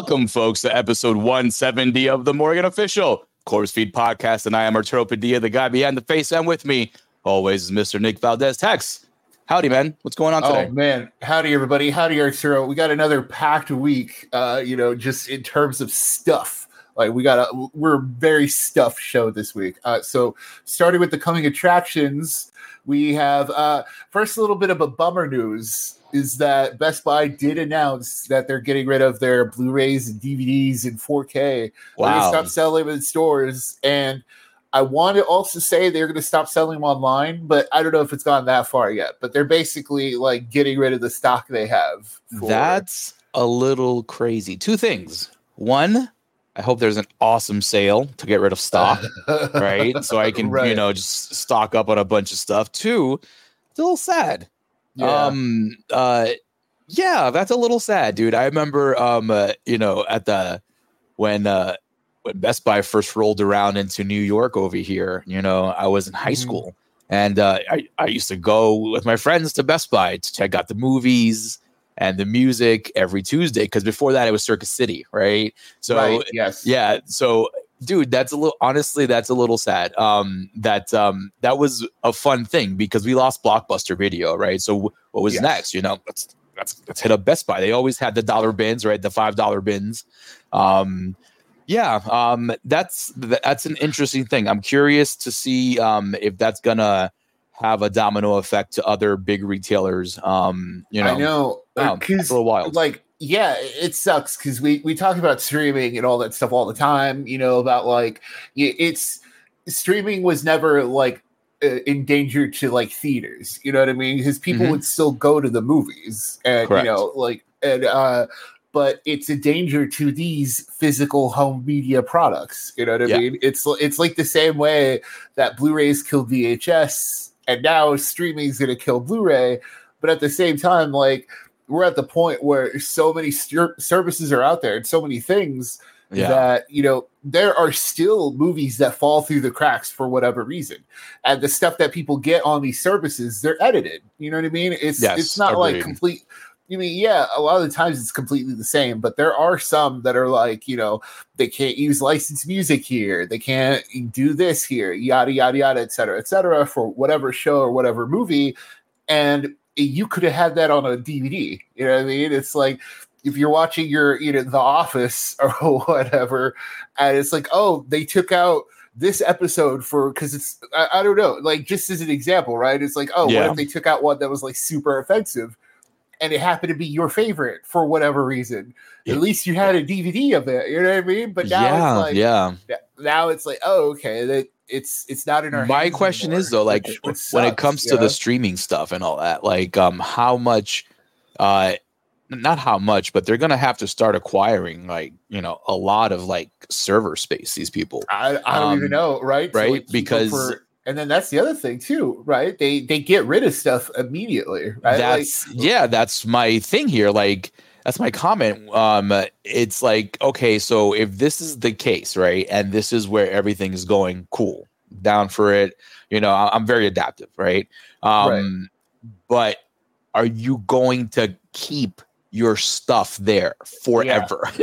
Welcome, folks, to episode 170 of the Morgan Official Corpse Feed Podcast. And I am Arturo Padilla, the guy behind the face. And with me, always, is Mr. Nick Valdez. Tex, howdy, man. What's going on today? Oh man, howdy everybody. Howdy Arturo. We got another packed week. Uh, you know, just in terms of stuff. Like we got a we're a very stuffed show this week. Uh, so starting with the coming attractions, we have uh first a little bit of a bummer news is that Best Buy did announce that they're getting rid of their Blu-rays and DVDs in 4K. They're Wow. gonna stop selling them in stores and I want to also say they're going to stop selling them online, but I don't know if it's gone that far yet. But they're basically like getting rid of the stock they have. for- That's a little crazy. Two things. One, I hope there's an awesome sale to get rid of stock, right? So I can, you know, just stock up on a bunch of stuff. Two, it's a little sad. Yeah. Um uh yeah, that's a little sad, dude. I remember um uh, you know, at the when uh when Best Buy first rolled around into New York over here, you know, I was in high Mhm. school and uh I, I used to go with my friends to Best Buy to check out the movies and the music every Tuesday because before that it was Circuit City, right? So right. Yes. yeah so dude that's a little honestly that's a little sad um that um that was a fun thing because we lost blockbuster video right? So what was Yes. next you know? Let's let's let's hit up best buy. They always had the dollar bins right? The five dollar bins. Um yeah um that's that's an interesting thing. I'm curious to see um if that's gonna have a domino effect to other big retailers um you know I know. wow, Because that's a little wild. like yeah it sucks because we we talk about streaming and all that stuff all the time you know about like it's streaming was never like uh, endangered to like theaters you know what i mean because people Mhm. would still go to the movies and Correct. you know like and uh but it's a danger to these physical home media products you know what i Yeah. mean it's it's like the same way that blu-rays killed vhs and now streaming is going to kill blu-ray but at the same time like we're at the point where so many ser- services are out there and so many things yeah that you know there are still movies that fall through the cracks for whatever reason and the stuff that people get on these services they're edited you know what i mean it's Yes, it's not like agreed. complete I mean, yeah, a lot of the times it's completely the same, but there are some that are like, you know, they can't use licensed music here, they can't do this here, yada yada yada, et cetera, et cetera, for whatever show or whatever movie. And you could have had that on a DVD. You know what I mean? It's like if you're watching your, you know, The Office or whatever, and it's like, oh, they took out this episode for because it's I, I don't know, like just as an example, right? It's like, oh, Yeah. what if they took out one that was like super offensive? And it happened to be your favorite for whatever reason. Yeah. At least you had a DVD of it. You know what I mean? But now yeah it's like, yeah now it's like, oh, okay, that it's it's not in our. my question is though like when it comes to the streaming stuff and all that like um how much uh not how much but they're gonna have to start acquiring like you know a lot of like server space these people I, I don't Um, even know, right? right, like, keep them because- and then that's the other thing too, right? They they get rid of stuff immediately, right? that's yeah that's my thing here like that's my comment. Um it's like okay so if this is the case right and this is where everything is going cool. Down for it. You know i'm very adaptive right? Um but are you going to keep your stuff there forever?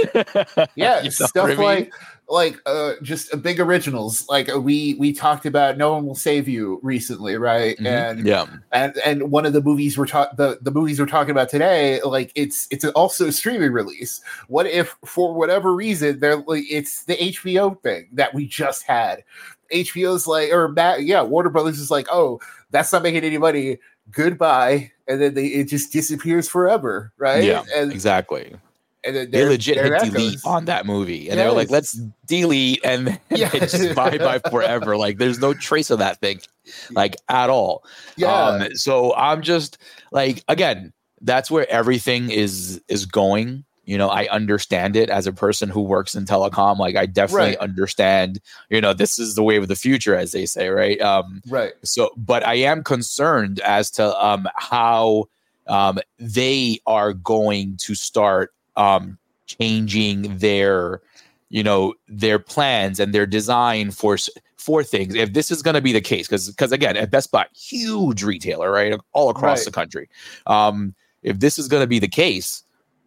Yeah, know stuff I mean? like like uh just uh, big originals. Like uh, we we talked about No One Will Save You recently, right? Mhm. And yeah. and and one of the movies we're talking the, the movies we're talking about today like it's it's also a streaming release. What if for whatever reason they're like it's the hbo thing that we just had. Hbo's like or Matt, yeah warner brothers is like oh that's not making any money. Goodbye. And then they it just disappears forever right? Yeah and, exactly then they legit hit delete on that movie and they were like let's delete and then they just bye bye forever. Like there's no trace of that thing like at all. Yeah. Um so i'm just like again that's where everything is is going. You know i understand it as a person who works in telecom. Like i definitely Right. understand you know this is the wave of the future as they say right? Um right. so but i am concerned as to um how um they are going to start um changing their you know their plans and their design for for things if this is going to be the case because because again at best buy huge retailer right all across Right. the country um if this is going to be the case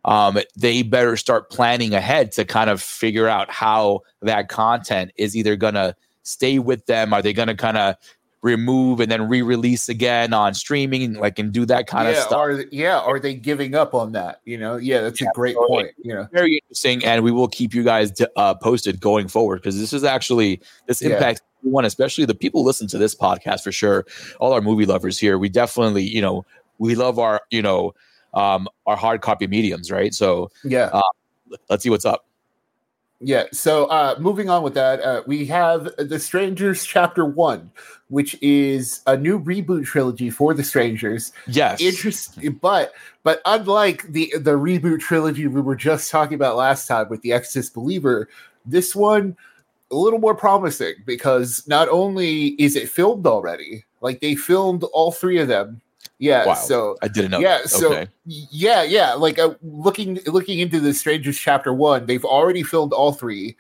um, they better start planning ahead to kind of figure out how that content is either going to stay with them. Are they going to kind of remove and then re-release again on streaming like and do that kind yeah, of stuff Are, yeah, are they giving up on that? You know, yeah, that's Yeah, a great so point. You know, very interesting and we will keep you guys uh, posted going forward because this is actually this Yeah. impacts everyone especially the people listen to this podcast for sure all our movie lovers here we definitely you know we love our you know um our hard copy mediums right so yeah. let's see what's up Yeah. So uh moving on with that, uh we have The Strangers Chapter One, which is a new reboot trilogy for The Strangers. yes Interesting but but unlike the the reboot trilogy we were just talking about last time with the Exorcist Believer, this one a little more promising because not only is it filmed already, like they filmed all three of them. Yeah. Wow. So i didn't know yeah that. so okay yeah yeah like uh, looking looking into the strangers chapter one they've already filmed all three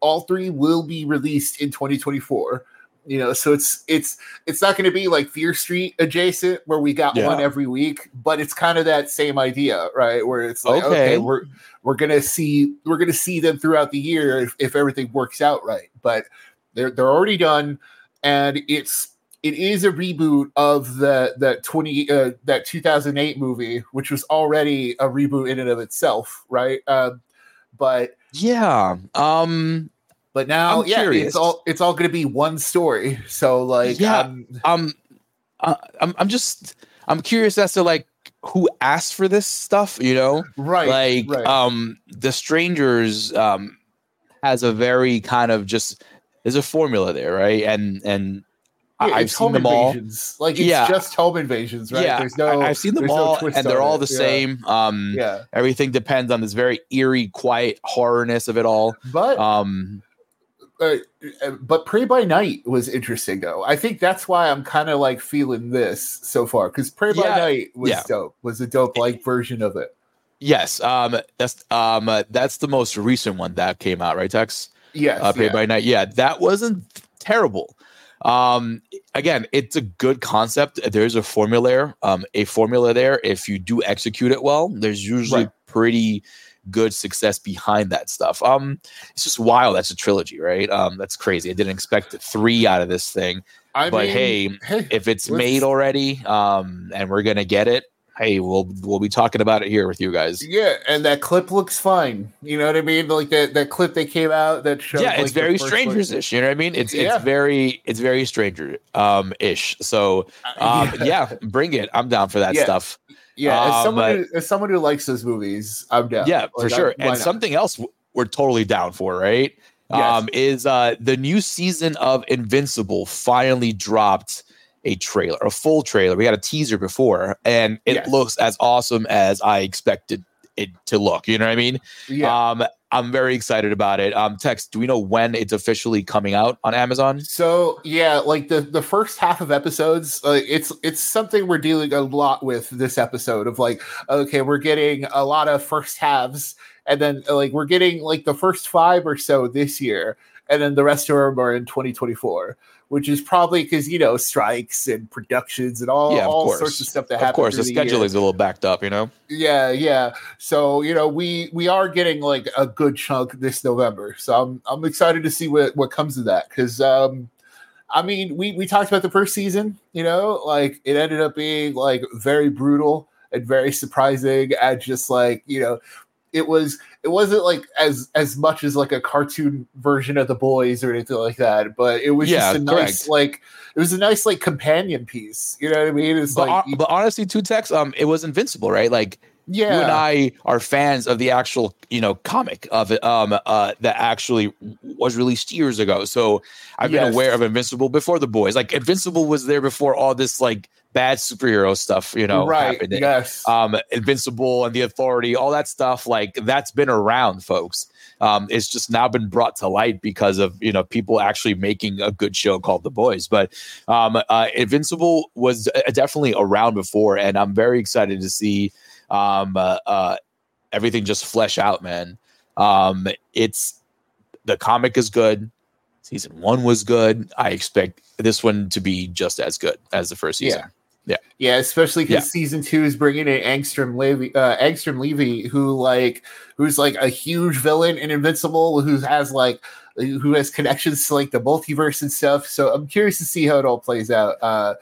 all three will be released in 2024 you know so it's it's it's not going to be like fear street adjacent where we got Yeah. one every week but it's kind of that same idea right where it's like okay, Okay. we're we're gonna see we're gonna see them throughout the year if, if everything works out right but they're they're already done and it's it is a reboot of the that 20 uh, that 2008 movie which was already a reboot in and of itself right um but yeah um but now I'm yeah curious. it's all it's all going to be one story so like Yeah. um, um uh, I'm, I'm just i'm curious as to like who asked for this stuff you know right like right. um the strangers um has a very kind of just there's a formula there right and and I- Yeah, i've seen them all like it's Yeah. just home invasions right yeah there's no I, have seen them there's no all and they're all it. the Yeah. same um yeah everything depends on this very eerie quiet horrorness of it all but um uh, but Prey by Night was interesting though. I think that's why I'm kind of like feeling this so far because Prey by Night was yeah. dope. Was a dope like version of it. yes um that's um uh, that's the most recent one that came out right tex Yes, uh, yeah. by Night. Yeah, that wasn't terrible. Um, again, it's a good concept. There's a formula, there, um, a formula there. If you do execute it well, there's usually Right. pretty good success behind that stuff. Um, it's just wild. That's a trilogy, right? Um, that's crazy. I didn't expect three out of this thing. I but mean, hey, hey, If it's made already, um, and we're gonna get it, hey, we'll we'll be talking about it here with you guys. yeah, and that clip looks fine. You know what I mean? Like that that clip that came out that showed. yeah, it's the very strangers ish. You know what I mean? It's Yeah. it's very it's very stranger um ish. So um yeah, bring it. I'm down for that Yeah. stuff. yeah. As um, someone who, as someone who likes those movies, I'm down. Yeah, for Like, I- sure. why And not? something else we're totally down for, right? Yes. Um is uh the new season of Invincible finally dropped a trailer, a full trailer. We got a teaser before and it Yes. looks as awesome as I expected it to look. You know what I mean? yeah. Um I'm very excited about it. Um Tex, do we know when it's officially coming out on Amazon? So yeah, like the the first half of episodes, uh, it's it's something we're dealing a lot with this episode of like, okay, we're getting a lot of first halves, and then like we're getting like the first five or so this year, and then the rest of them are in 2024, which is probably because you know strikes and productions and all Yeah, all course. sorts of stuff that happens. Of course, the schedule is a little backed up, you know. Yeah, yeah. So you know, we we are getting like a good chunk this November. So I'm I'm excited to see what what comes of that because um, I mean we we talked about the first season. You know, like it ended up being like very brutal and very surprising and just like you know it was it wasn't like as as much as like a cartoon version of the boys or anything like that but it was Yeah, just a nice like it was a nice like companion piece you know what i mean it's But, like hon- but honestly, two Tex, um, it was invincible, right? Like yeah you and I are fans of the actual, you know, comic of it, um, uh, that actually was released years ago. So I've been aware of Invincible before the boys. Like Invincible was there before all this like bad superhero stuff, you know, right happened. yes Um, Invincible and the Authority, all that stuff, like that's been around, folks. Um, it's just now been brought to light because of you know people actually making a good show called The Boys. But um, uh, Invincible was uh, definitely around before, and I'm very excited to see um, uh, uh, everything just flesh out, man. Um, it's the comic is good. Season one was good. I expect this one to be just as good as the first season. Yeah. Yeah, yeah, especially because Yeah. season two is bringing in Angstrom Levy, uh, Angstrom Levy, who like who's like a huge villain in Invincible, who has like who has connections to like the multiverse and stuff. So I'm curious to see how it all plays out. Uh,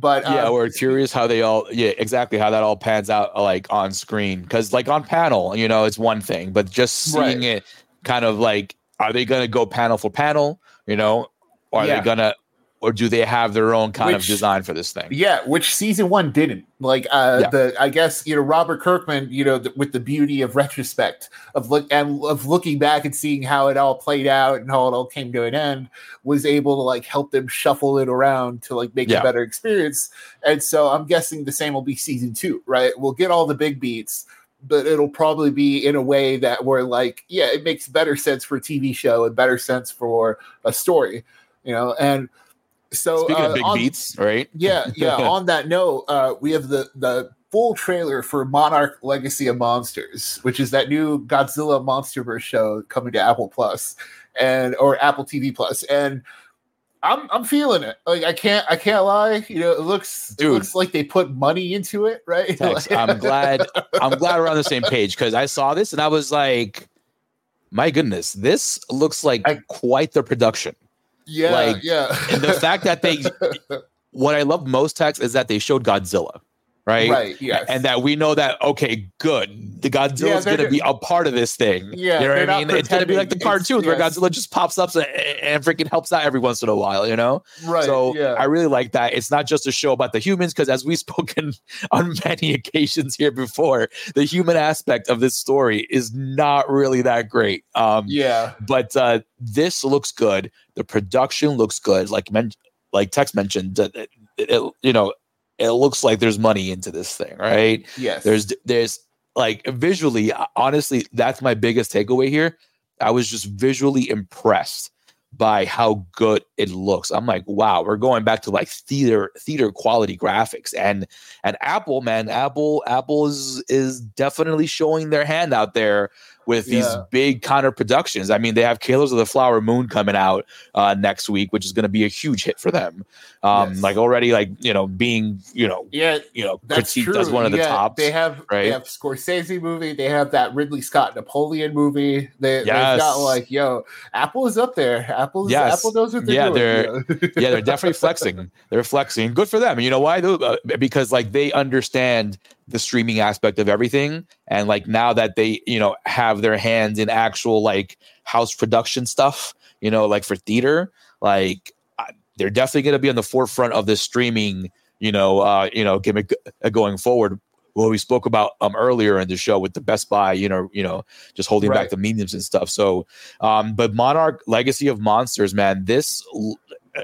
but yeah, um, we're curious how they all, yeah, exactly how that all pans out uh, like on screen. Because like on panel, you know, it's one thing, but just seeing Right. it kind of like, are they going to go panel for panel? You know, or are Yeah. they gonna, or do they have their own kind of design for this thing? Yeah, which season one didn't. Like uh Yeah. the I guess you know Robert Kirkman, you know, th- with the beauty of retrospect of look and of looking back and seeing how it all played out and how it all came to an end, was able to like help them shuffle it around to like make Yeah. a better experience. And so I'm guessing the same will be season two, right? We'll get all the big beats, but it'll probably be in a way that where like, yeah, it makes better sense for a TV show and better sense for a story, you know, and so Speaking uh, of big on- beats, right? yeah, yeah. on that note, uh, we have the the full trailer for Monarch: Legacy of Monsters, which is that new Godzilla MonsterVerse show coming to Apple Plus and or Apple TV Plus. And I'm I'm feeling it. Like I can't I can't lie. You know, it looks it Dude. looks like they put money into it, right? I'm glad. I'm glad we're on the same page because I saw this and I was like, my goodness, this looks like I- quite the production. Yeah, like, yeah. And the fact that they, what I love most, Tex, is that they showed Godzilla, right? right, yes. And that we know that okay, good. The Yeah, is going to be a part of this thing. Yeah, you know what I mean. It's going to be like the cartoons where. Godzilla just pops up and, and freaking helps out every once in a while. You know. right, So yeah. I really like that. It's not just a show about the humans, because as we've spoken on many occasions here before, the human aspect of this story is not really that great. Um, yeah, but uh, this looks good. The production looks good. Like men- like Tex mentioned, that it, it- you know, it looks like there's money into this thing, right? yes. There's there's like visually, honestly, that's my biggest takeaway here. I was just visually impressed by how good it looks. I'm like, wow, we're going back to like theater theater quality graphics. And and Apple, man, Apple Apple is is definitely showing their hand out there with these big of productions. I mean, they have Killers of the Flower Moon coming out uh, next week, which is going to be a huge hit for them. Um, Yes. Like already, like you know, being you know, yeah, you know, That's critiqued true. as one of the Yeah, tops. They have right? they have Scorsese movie. They have that Ridley Scott Napoleon movie. They, They've got like, yo, Apple is up there. Apple, Yes. Apple knows what they're Yeah, doing. they're- yeah, they're definitely flexing. They're flexing. Good for them. You know why? Uh, Because like they understand the streaming aspect of everything, and like now that they you know have their hands in actual like house production stuff, you know, like for theater, like they're definitely going to be on the forefront of this streaming, you know, uh, you know, gimmick uh, going forward. What we spoke about um earlier in the show with the Best Buy, you know, you know, just holding Right. back the mediums and stuff. So, um, but Monarch Legacy of Monsters, man, this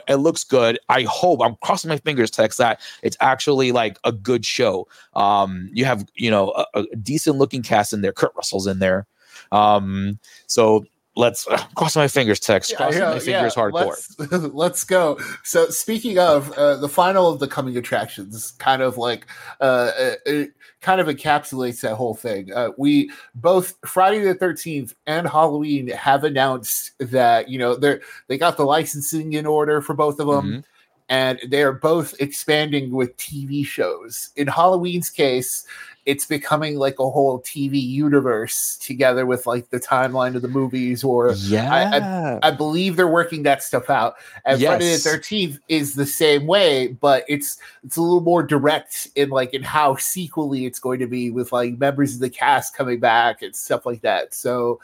it looks good. I hope I'm crossing my fingers, Tex, that it's actually like a good show. Um, you have you know a, a decent looking cast in there. Kurt Russell's in there. Um, so let's uh, cross my fingers, Tex. cross yeah, my fingers yeah, hardcore. Let's, let's go. So, speaking of uh, the final of the coming attractions, kind of like uh, uh, it kind of encapsulates that whole thing. Uh, we both Friday the Thirteenth and Halloween have announced that you know they're they got the licensing in order for both of them. Mhm. and they are both expanding with TV shows. In Halloween's case, it's becoming like a whole TV universe together with like the timeline of the movies or Yeah, I believe they're working that stuff out. And Friday the Thirteenth is the same way, but it's it's a little more direct in like in how sequely it's going to be with like members of the cast coming back and stuff like that. So,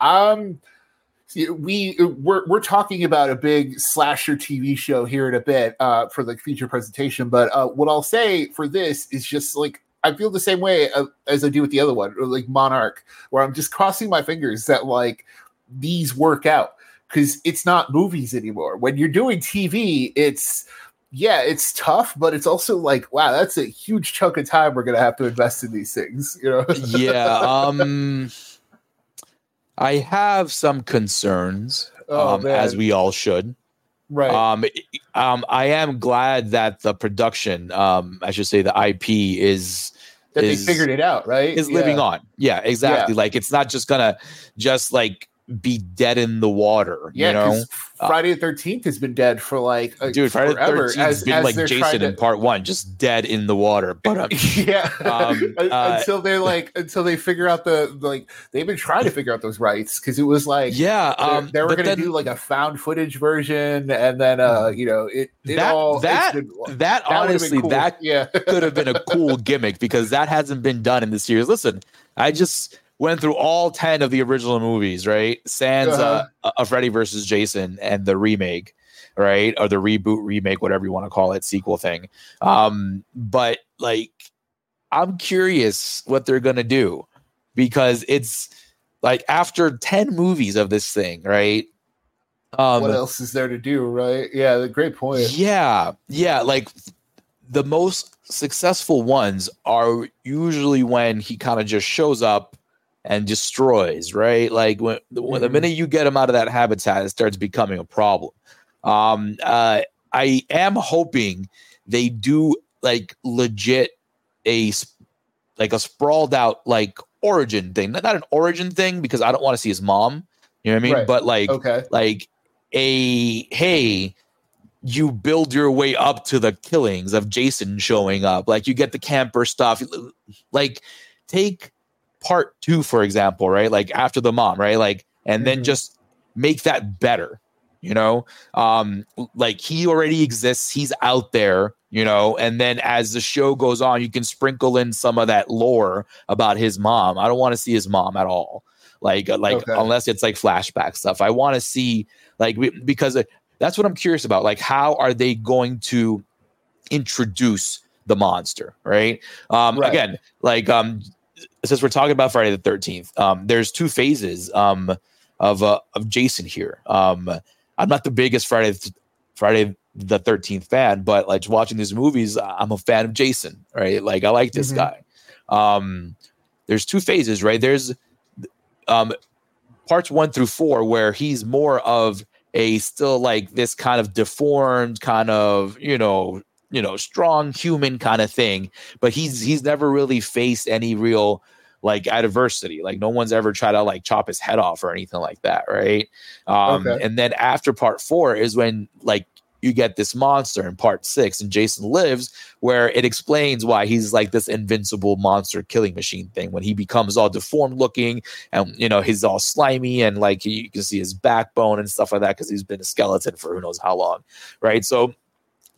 um, we we're we're talking about a big slasher TV show here in a bit uh, for the feature presentation. But uh, what I'll say for this is just like. I feel the same way uh, as I do with the other one, like Monarch, where I'm just crossing my fingers that like these work out because it's not movies anymore. When you're doing TV, it's yeah, it's tough, but it's also like wow, that's a huge chunk of time we're gonna have to invest in these things. You know? yeah. Um, I have some concerns, Oh, um, as we all should. Right? Um, um, I am glad that the production, um, I should say, the IP is that is- they figured it out, right? is living Yeah. on. Yeah, exactly. Like it's not just gonna just like be dead in the water. Yeah, you know? Friday the Thirteenth has been dead for like uh, dude, Friday the Thirteenth has been as like Jason to- in part one, just dead in the water. But um, yeah, Um, uh, until they like until they figure out the like they've been trying to figure out those rights because it was like yeah, they- um, they were going to do like a found footage version, and then uh you know it, it That- all that- been- that that honestly cool. that yeah could have been a cool gimmick because that hasn't been done in the series. Listen, I just went through all 10 of the original movies, right? Sans uh, a Freddy versus Jason and the remake, right? Or the reboot, remake, whatever you want to call it, sequel thing. Um, but like, I'm curious what they're going to do because it's like after 10 movies of this thing, right? Um, what else is there to do, right? Yeah, the great point. yeah, yeah. Like the most successful ones are usually when he kind of just shows up and destroys, right? Like when, when the Mhm. minute you get him out of that habitat, it starts becoming a problem. Um, uh, I am hoping they do like legit a like a sprawled out like origin thing, not, not an origin thing because I don't want to see his mom. You know what I mean? Right. But like Okay. like a hey you build your way up to the killings of jason showing up like you get the camper stuff like take part two for example right? Like after the mom right? Like and then Mhm. just make that better you know? Um like he already exists he's out there you know? And then as the show goes on you can sprinkle in some of that lore about his mom. I don't want to see his mom at all. Like uh, like Okay. unless it's like flashback stuff. I want to see like we- because uh, that's what i'm curious about. Like how are they going to introduce the monster right? Um Right. again like um since we're talking about friday the 13th um there's two phases um of uh, of jason here. Um i'm not the biggest friday th- friday the 13th fan but like watching these movies i'm a fan of jason right? Like i like this Mhm. guy. Um there's two phases right? There's um parts one through four where he's more of a still like this kind of deformed kind of you know you know strong human kind of thing but he's he's never really faced any real like adversity. Like no one's ever tried to like chop his head off or anything like that right? Um Okay. and then after part four is when like you get this monster in part six and jason lives where it explains why he's like this invincible monster killing machine thing when he becomes all deformed looking and you know he's all slimy and like you can see his backbone and stuff like that because he's been a skeleton for who knows how long right? So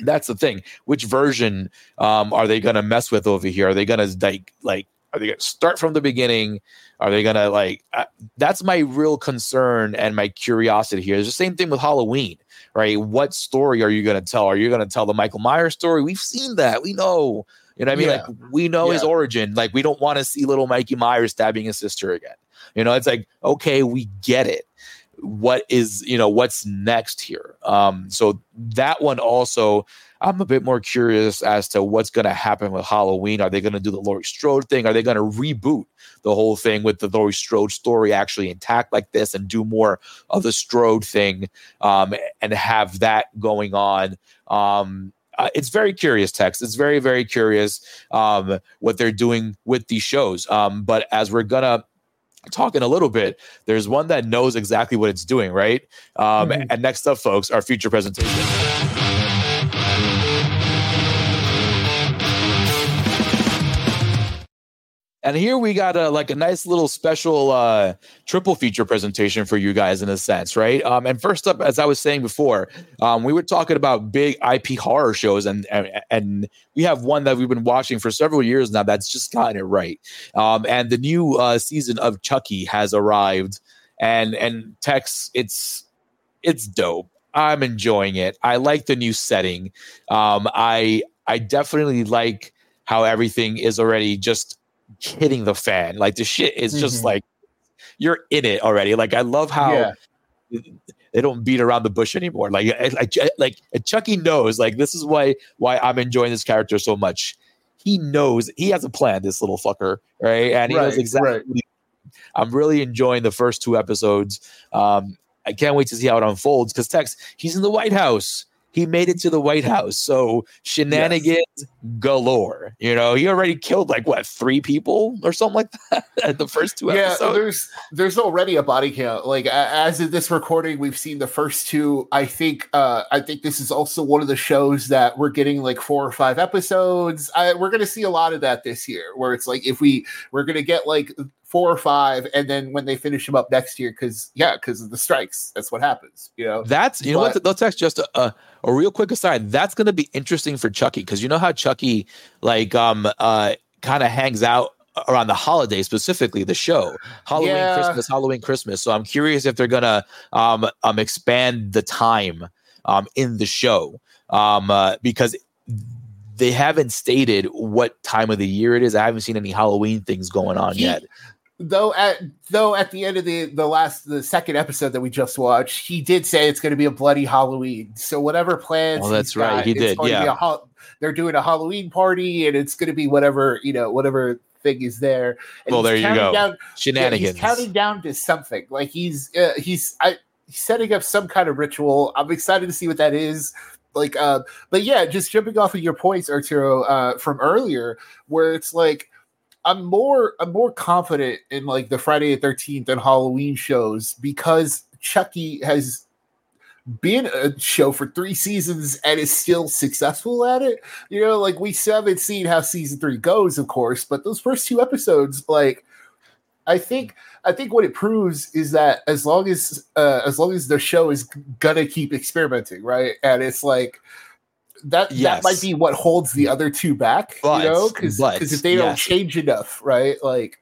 that's the thing. Which version um are they gonna mess with over here? Are they gonna like like are they gonna start from the beginning? Are they gonna like uh, that's my real concern and my curiosity here. It's the same thing with halloween right? What story are you gonna tell? Are you gonna tell the michael myers story? We've seen that. We know. You know what i mean? Yeah. like we know his origin. Like we don't want to see little mikey myers stabbing his sister again. You know it's like okay we get it what is you know what's next here? Um so that one also i'm a bit more curious as to what's going to happen with halloween. Are they going to do the laurie strode thing? Are they going to reboot the whole thing with the laurie strode story actually intact like this and do more of the strode thing um and have that going on? Um uh, it's very curious Tex it's very very curious um what they're doing with these shows. Um but as we're gonna talk in a little bit there's one that knows exactly what it's doing right um Mhm. and next up folks our feature presentation And here we got a like a nice little special uh triple feature presentation for you guys in a sense, right? Um and first up as I was saying before, um we were talking about big IP horror shows and and, and we have one that we've been watching for several years now that's just gotten it right. Um and the new uh season of Chucky has arrived and and Tex it's it's dope. I'm enjoying it. I like the new setting. Um I I definitely like how everything is already just hitting the fan. Like the shit is just Mhm. like you're in it already. Like I love how Yeah. they don't beat around the bush anymore. Like I- like like Chucky knows like this is why why I'm enjoying this character so much. He knows he has a plan. This little fucker, right? And he knows exactly. right. I'm really enjoying the first two episodes. Um, I can't wait to see how it unfolds because Tex he's in the White House he made it to the White House. So shenanigans yes. galore. You know, he already killed like what three people or something like that at the first two yeah, episodes. There's there's already a body count. Like as of this recording, we've seen the first two. I think uh I think this is also one of the shows that we're getting like four or five episodes. I, we're gonna see a lot of that this year, where it's like if we we're gonna get like four or five, and then when they finish them up next year, because yeah, because of the strikes, that's what happens. You know, that's you but, know what. Let's actually just a, a, a real quick aside. That's going to be interesting for Chucky because you know how Chucky like um uh kind of hangs out around the holiday specifically the show halloween yeah. christmas halloween christmas so i'm curious if they're gonna um, um expand the time um in the show um uh, because they haven't stated what time of the year it is i haven't seen any halloween things going on he, yet though at though at the end of the the last the second episode that we just watched, he did say it's going to be a bloody Halloween. So whatever plans, oh, that's right, got, he did. Yeah, a, they're doing a Halloween party, and it's going to be whatever you know, whatever thing is there. And well, there you go. Down, Shenanigans. Yeah, he's counting down to something. Like he's uh, he's I, he's setting up some kind of ritual. I'm excited to see what that is like uh but yeah just jumping off of your points arturo uh from earlier where it's like I'm more I'm more confident in like the Friday the 13th and Halloween shows because Chucky has been a show for three seasons and is still successful at it. You know, like we still haven't seen how season three goes, of course, but those first two episodes, like I think I think what it proves is that as long as uh, as long as the show is gonna keep experimenting, right? And it's like that yes. that might be what holds the other two back, but, you know, because if they yes. don't change enough, right? Like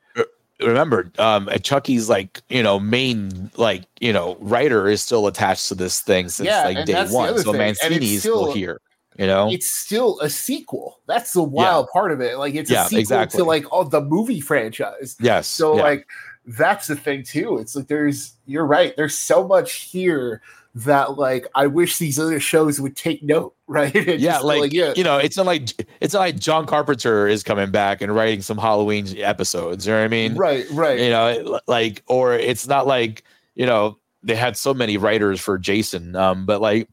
remember, um, Chucky's like you know main like you know writer is still attached to this thing since yeah, like day one, so Mancini's still, still here. You know, it's still a sequel. That's the wild yeah. part of it. Like it's a sequel exactly. to like all the movie franchise. Yes. So like that's the thing too. It's like there's you're right. There's so much here that like I wish these other shows would take note, right? yeah, like, like, yeah. you know, it's not like it's not like John Carpenter is coming back and writing some Halloween episodes. You know what I mean? Right, right. You know, like or it's not like you know they had so many writers for Jason, um, but like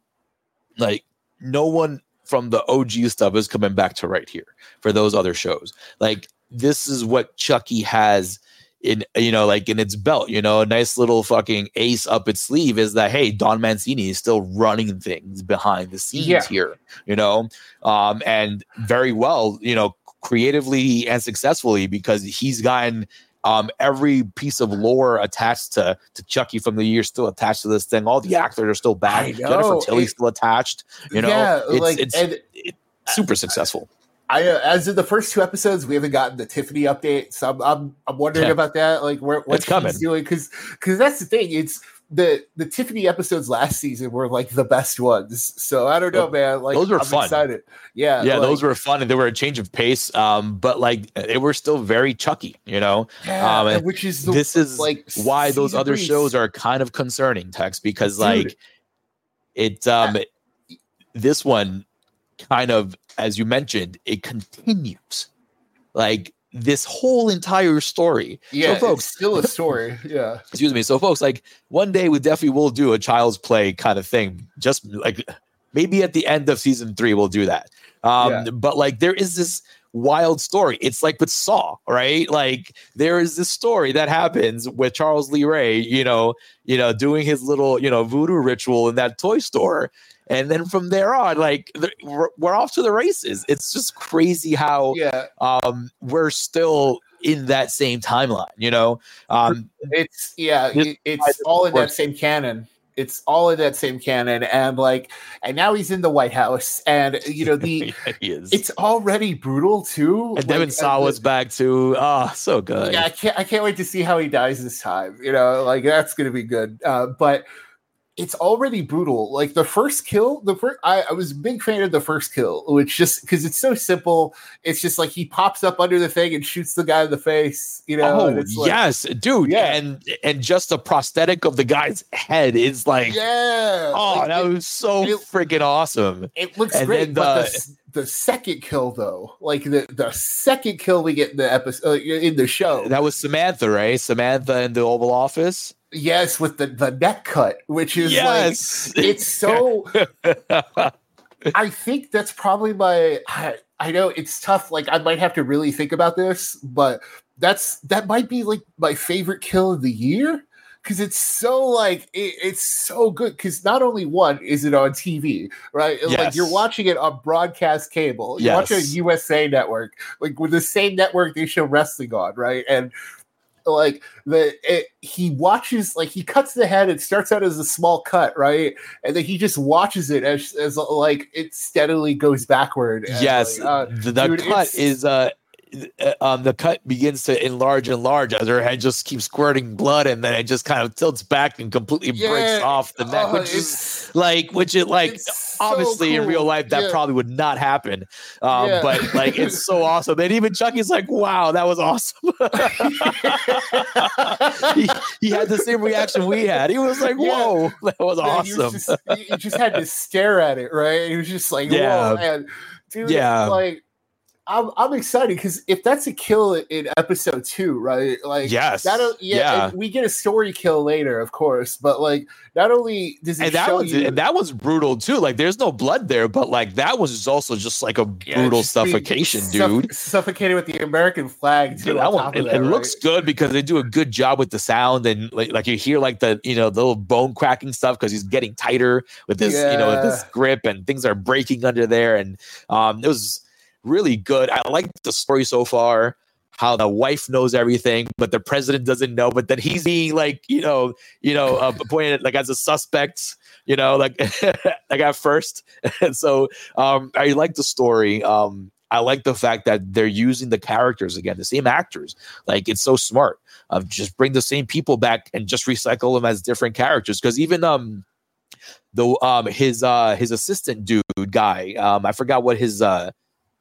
like no one from the OG stuff is coming back to write here for those other shows. Like this is what Chucky has in you know like in its belt you know a nice little fucking ace up its sleeve is that hey don mancini is still running things behind the scenes yeah. here you know um and very well you know creatively and successfully because he's gotten um, every piece of lore attached to to Chucky from the year still attached to this thing. All the actors are still back. Jennifer Tilly's still attached. You know, yeah, it's, like, it's, it's super successful. I uh, as in the first two episodes, we haven't gotten the Tiffany update, so I'm I'm, I'm wondering yeah. about that. Like, where what it's she's coming. doing? Because because that's the thing. It's the the Tiffany episodes last season were like the best ones. So I don't know, man. Like those were I'm fun. Excited. Yeah, yeah, like, those were fun, and they were a change of pace. Um, but like they were still very Chucky, you know. Yeah, um, which is the, this is like why those other shows are kind of concerning, Tex, because Dude. like it um this one kind of, as you mentioned, it continues. Like this whole entire story. Yeah, so folks, still a story. Yeah. excuse me. So, folks, like one day we definitely will do a child's play kind of thing. Just like maybe at the end of season three, we'll do that. Um, yeah. But like there is this wild story. It's like with Saw, right? Like there is this story that happens with Charles Lee Ray, you know, you know, doing his little, you know, voodoo ritual in that toy store and then from there on like we're, we're off to the races. It's just crazy how yeah. um we're still in that same timeline you know? Um it's yeah it's all in that same canon. It's all in that same canon and like and now he's in the white house and you know the yeah, it's already brutal too and like, devon sawa's back too. Oh so good. Yeah i can't i can't wait to see how he dies this time you know? Like that's gonna be good. Uh, but it's already brutal. Like the first kill, the first I, I was a big fan of the first kill, which just because it's so simple. It's just like he pops up under the thing and shoots the guy in the face. You know? Oh like, yes, dude. Yeah, and and just a prosthetic of the guy's head is like yeah. Oh, like, that it, was so it, freaking awesome. It looks and great, but the, the second kill though, like the the second kill we get in the episode uh, in the show, that was Samantha, right? Samantha in the Oval Office. Yes, with the the neck cut, which is yes. like it's so I think that's probably my. I, I know it's tough. Like I might have to really think about this, but that's that might be like my favorite kill of the year because it's so like it, it's so good because not only one is it on TV, right? Yes. Like you're watching it on broadcast cable. You're watching a Yes. USA network, like with the same network they show wrestling on, right? And like the it, he watches like he cuts the head it starts out as a small cut right? And then he just watches it as, as like it steadily goes backward. Yes, like, uh, the, the dude, cut is uh, uh, um, the cut begins to enlarge and enlarge as her head just keeps squirting blood, and then it just kind of tilts back and completely breaks off the neck, oh, which is like, which it like it's so obviously in real life that Yeah. probably would not happen um Yeah. but like it's so awesome and even chucky's like wow that was awesome he, he had the same reaction we had he was like Yeah. whoa that was Man, he awesome was just, he just had to stare at it, right? He was just like, Yeah. "Whoa!" And dude, Yeah. like, I'm I'm excited because if that's a kill in episode two, right? Like, yes that'll yeah, yeah. we get a story kill later, of course, but like, not only does it and that show was you and that was brutal too. Like, there's no blood there, but like that was also just like a brutal being suffocation, suff- dude. Suffocated with the American flag too. Dude, on one it, that, it looks good because they do a good job with the sound and like, like you hear like the you know the little bone cracking stuff because he's getting tighter with this you know with this grip and things are breaking under there and um it was really good. I like the story so far. How the wife knows everything, but the president doesn't know. But then he's being like, you know, you know, uh, appointed like as a suspect, you know, like like at first. And so um, I like the story. Um, I like the fact that they're using the characters again, the same actors. Like it's so smart. Of just bring the same people back and just recycle them as different characters. Because even um, the um his uh his assistant dude guy, um, I forgot what his uh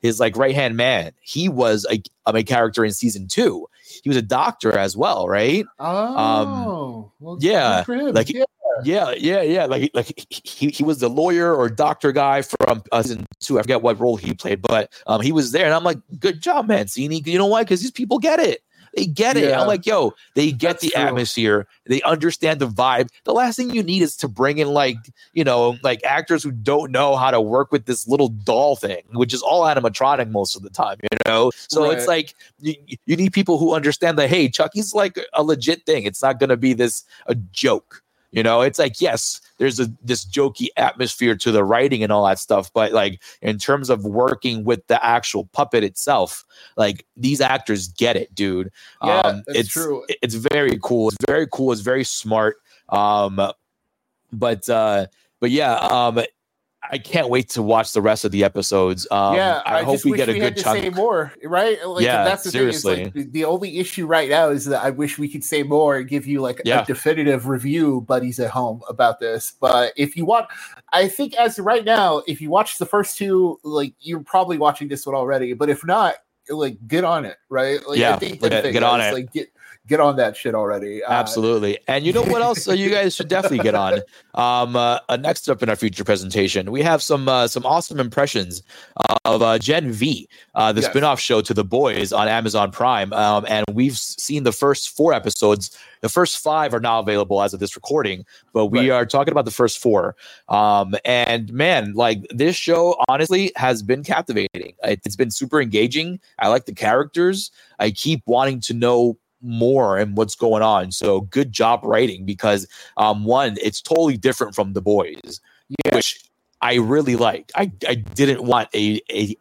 his like right hand man. He was a, a character in season two. He was a doctor as well, right? Oh, well, um, yeah, good for him. like- yeah. Yeah, yeah, yeah. Like, like he, he was the lawyer or doctor guy from uh, season two. I forget what role he played, but um, he was there, and I'm like, good job, Mancini. You know why? Because these people get it. They get it. Yeah. I'm like, yo, they get That's the true. atmosphere. They understand the vibe. The last thing you need is to bring in like, you know, like actors who don't know how to work with this little doll thing, which is all animatronic most of the time, you know? So it's like you, you need people who understand that, hey, Chucky's like a legit thing. It's not gonna be this a joke. You know, it's like yes, there's a this jokey atmosphere to the writing and all that stuff, but like in terms of working with the actual puppet itself, like these actors get it, dude. Yeah, um, it's true. it's very cool. It's very cool. It's very smart. Um, but uh, but yeah, um, I can't wait to watch the rest of the episodes. Um, yeah, I, hope we get a we good had to chunk. say more, right? Like, Yeah, that's the thing. Seriously. like the, only issue right now is that I wish we could say more and give you like Yeah. a definitive review, buddies at home, about this. But if you want, I think as of right now, if you watch the first two, like you're probably watching this one already. But if not, like get on it, right? Like, Yeah, I think get- get on it. Like get get on that shit already. Uh, Absolutely. And you know what else uh, you guys should definitely get on? Um, uh, uh, next up in our feature presentation, we have some uh, some awesome impressions of uh, Gen V, uh, the Yes. spin-off show to The Boys on Amazon Prime. Um, and we've seen the first four episodes. The first five are now available as of this recording, but we Right. are talking about the first four. Um, and man, like this show honestly has been captivating. It's been super engaging. I like the characters. I keep wanting to know more and what's going on. So good job writing because um one, it's totally different from the boys, Yeah. which I really like. I, I didn't want a a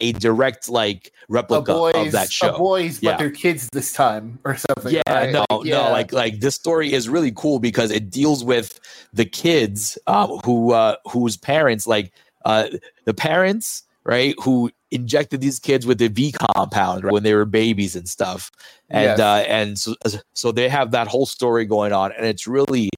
a direct like replica boys, of that show. boys, Yeah. but they're kids this time or something. Yeah, right? no, Like, yeah. no, like like this story is really cool because it deals with the kids um, who uh, whose parents like uh, the parents right who injected these kids with the V compound right, when they were babies and stuff, and Yes. uh, and so so they have that whole story going on, and it's really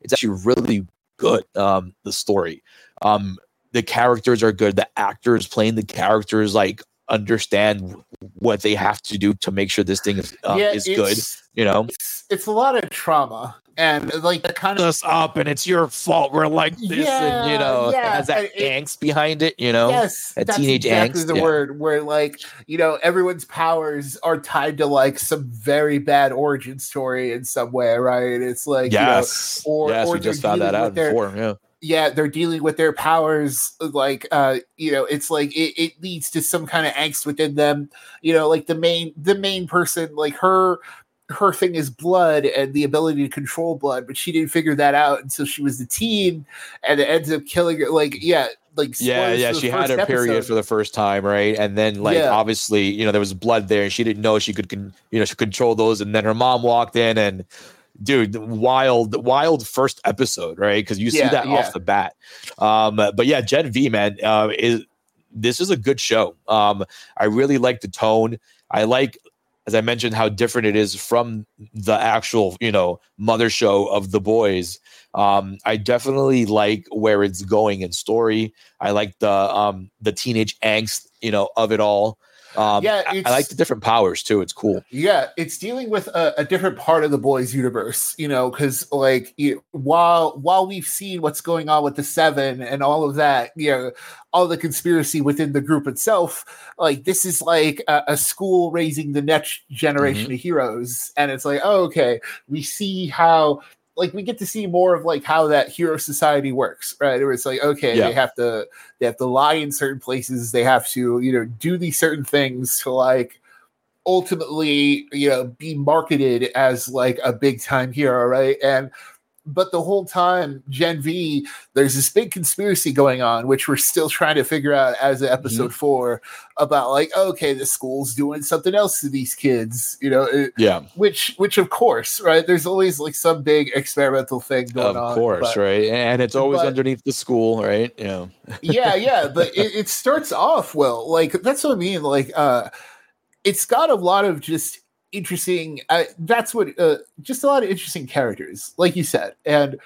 it's actually really good. Um, the story, um, the characters are good. The actors playing the characters like understand what they have to do to make sure this thing is uh, is good. You know, It's, it's a lot of trauma and like the kind of us up and it's your fault. We're like this, and you know, yeah, has that it- angst behind it. You know, yes, a that's teenage exactly angst, is the yeah. word where like you know everyone's powers are tied to like some very bad origin story in some way, right? It's like you know, yes, or- yes, or we just found that out their- before. Yeah, yeah, they're dealing with their powers. Like, uh, you know, it's like it, it leads to some kind of angst within them. You know, like the main the main person, like her her thing is blood and the ability to control blood, but she didn't figure that out until she was a teen, and it ends up killing her. Like, yeah, like yeah, yeah, she had her period for the first time, right? And then like yeah. obviously, you know, there was blood there, and she didn't know she could, con- you know, she control those. And then her mom walked in, and dude, wild, wild first episode, right? Because you see yeah, that yeah. off the bat. Um, but yeah, Gen V, man, uh, is this is a good show. Um, I really like the tone. I like, as I mentioned, how different it is from the actual, you know, mother show of the boys. Um, I definitely like where it's going in story. I like the um the teenage angst, you know, of it all. Um, yeah, I, I, like the different powers too. It's cool. Yeah, it's dealing with a, a different part of the boys' universe, you know, because like you, while while we've seen what's going on with the Seven and all of that, you know, all the conspiracy within the group itself, like this is like a, a school raising the next generation mm-hmm. of heroes, and it's like, oh, okay, we see how like we get to see more of like how that hero society works, right? Where it's like, okay, yeah. they have to they have to lie in certain places, they have to, you know, do these certain things to like ultimately, you know, be marketed as like a big time hero, right? And but the whole time, Gen V, there's this big conspiracy going on, which we're still trying to figure out as of episode mm-hmm. four about like, okay, the school's doing something else to these kids, you know? It, yeah. Which, which of course, right? There's always like some big experimental thing going on. Of course, but, right? And it's always but, underneath the school, right? Yeah. yeah, yeah. But it, it starts off well. Like, that's what I mean. Like, uh, it's got a lot of just interesting. Uh, that's what uh, just a lot of interesting characters, like you said, and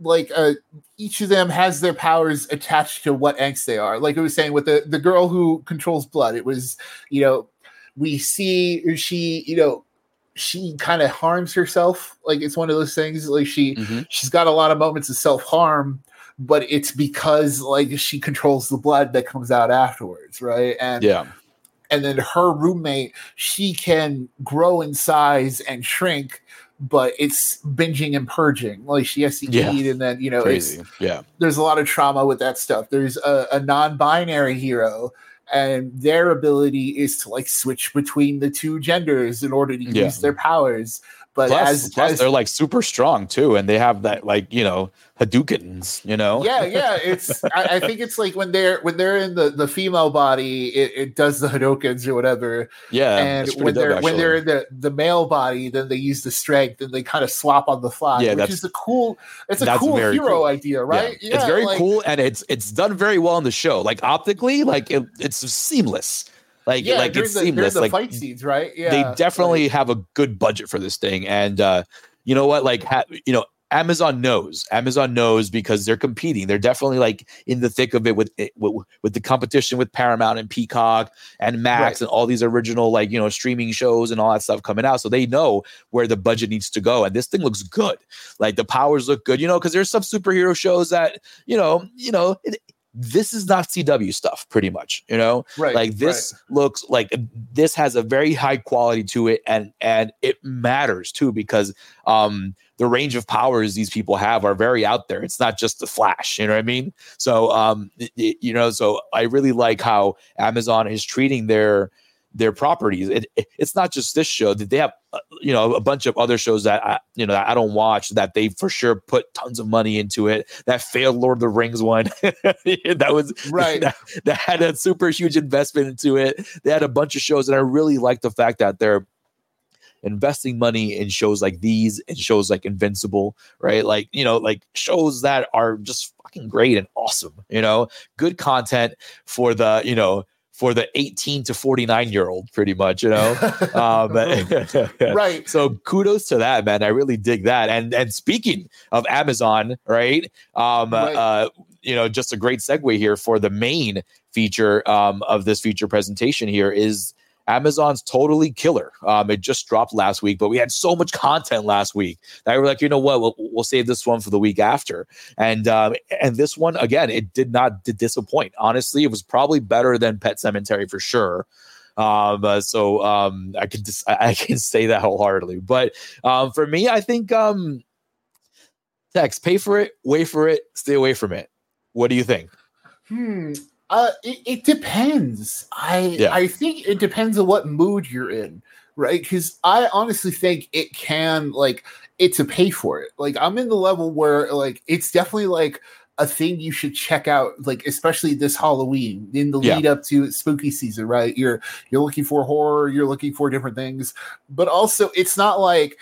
like uh, each of them has their powers attached to what angst they are. Like I was saying with the the girl who controls blood, it was you know we see she you know she kind of harms herself. Like it's one of those things. Like she mm-hmm. she's got a lot of moments of self harm but it's because like she controls the blood that comes out afterwards, right? And yeah, and then her roommate she can grow in size and shrink but it's binging and purging like she has to yeah. eat and then you know Crazy. yeah there's a lot of trauma with that stuff there's a, a non-binary hero and their ability is to like switch between the two genders in order to yeah. use their powers but plus, as, plus as, they're like super strong too, and they have that like you know Hadoukens, you know. Yeah, yeah. It's I, I, think it's like when they're when they're in the the female body, it, it does the Hadoukens or whatever. Yeah, and when they're when they're in the the male body, then they use the strength and they kind of swap on the fly. Yeah, which is a cool. It's a cool hero cool. idea, right? Yeah. yeah it's very like, cool, and it's it's done very well in the show. Like optically, like it, it's seamless like, yeah, like it's the, seamless. like fight scenes, right? Yeah, they definitely have a good budget for this thing, and uh, you know what? Like, ha- you know, Amazon knows. Amazon knows because they're competing. They're definitely like in the thick of it with with, with the competition with Paramount and Peacock and Max right. and all these original like you know streaming shows and all that stuff coming out. So they know where the budget needs to go, and this thing looks good. Like the powers look good, you know, because there's some superhero shows that you know, you know, it, this is not CW stuff, pretty much. You know, right? Like this right. looks like this has a very high quality to it, and and it matters too because um the range of powers these people have are very out there. It's not just the Flash. You know what I mean? So um it, you know, so I really like how Amazon is treating their their properties. It, it, it's not just this show that they have, uh, you know, a bunch of other shows that I, you know, that I don't watch that they for sure put tons of money into it. That failed Lord of the Rings one, that was right. That, that, had a super huge investment into it. They had a bunch of shows, and I really like the fact that they're investing money in shows like these and shows like Invincible, right? Like, you know, like shows that are just fucking great and awesome, you know, good content for the, you know, for the 18 to 49 year old pretty much you know? Um, right. so kudos to that man. I really dig that. And and speaking of amazon right um right. uh you know just a great segue here for the main feature um of this feature presentation here is Amazon's totally killer. Um, it just dropped last week, but we had so much content last week that we were like, you know what, we'll, we'll save this one for the week after. And um, and this one again, it did not disappoint. Honestly, it was probably better than Pet Sematary for sure. Um, uh, so um, I can just I, can say that wholeheartedly. But um, for me, I think um, Tex, pay for it, wait for it, stay away from it. What do you think? Hmm. Uh, it, it depends. I Yeah. I think it depends on what mood you're in, right? Because I honestly think it can like it's a pay for it. Like I'm in the level where like it's definitely like a thing you should check out, like especially this Halloween in the Yeah. lead up to spooky season, right? You're you're looking for horror, you're looking for different things, but also it's not like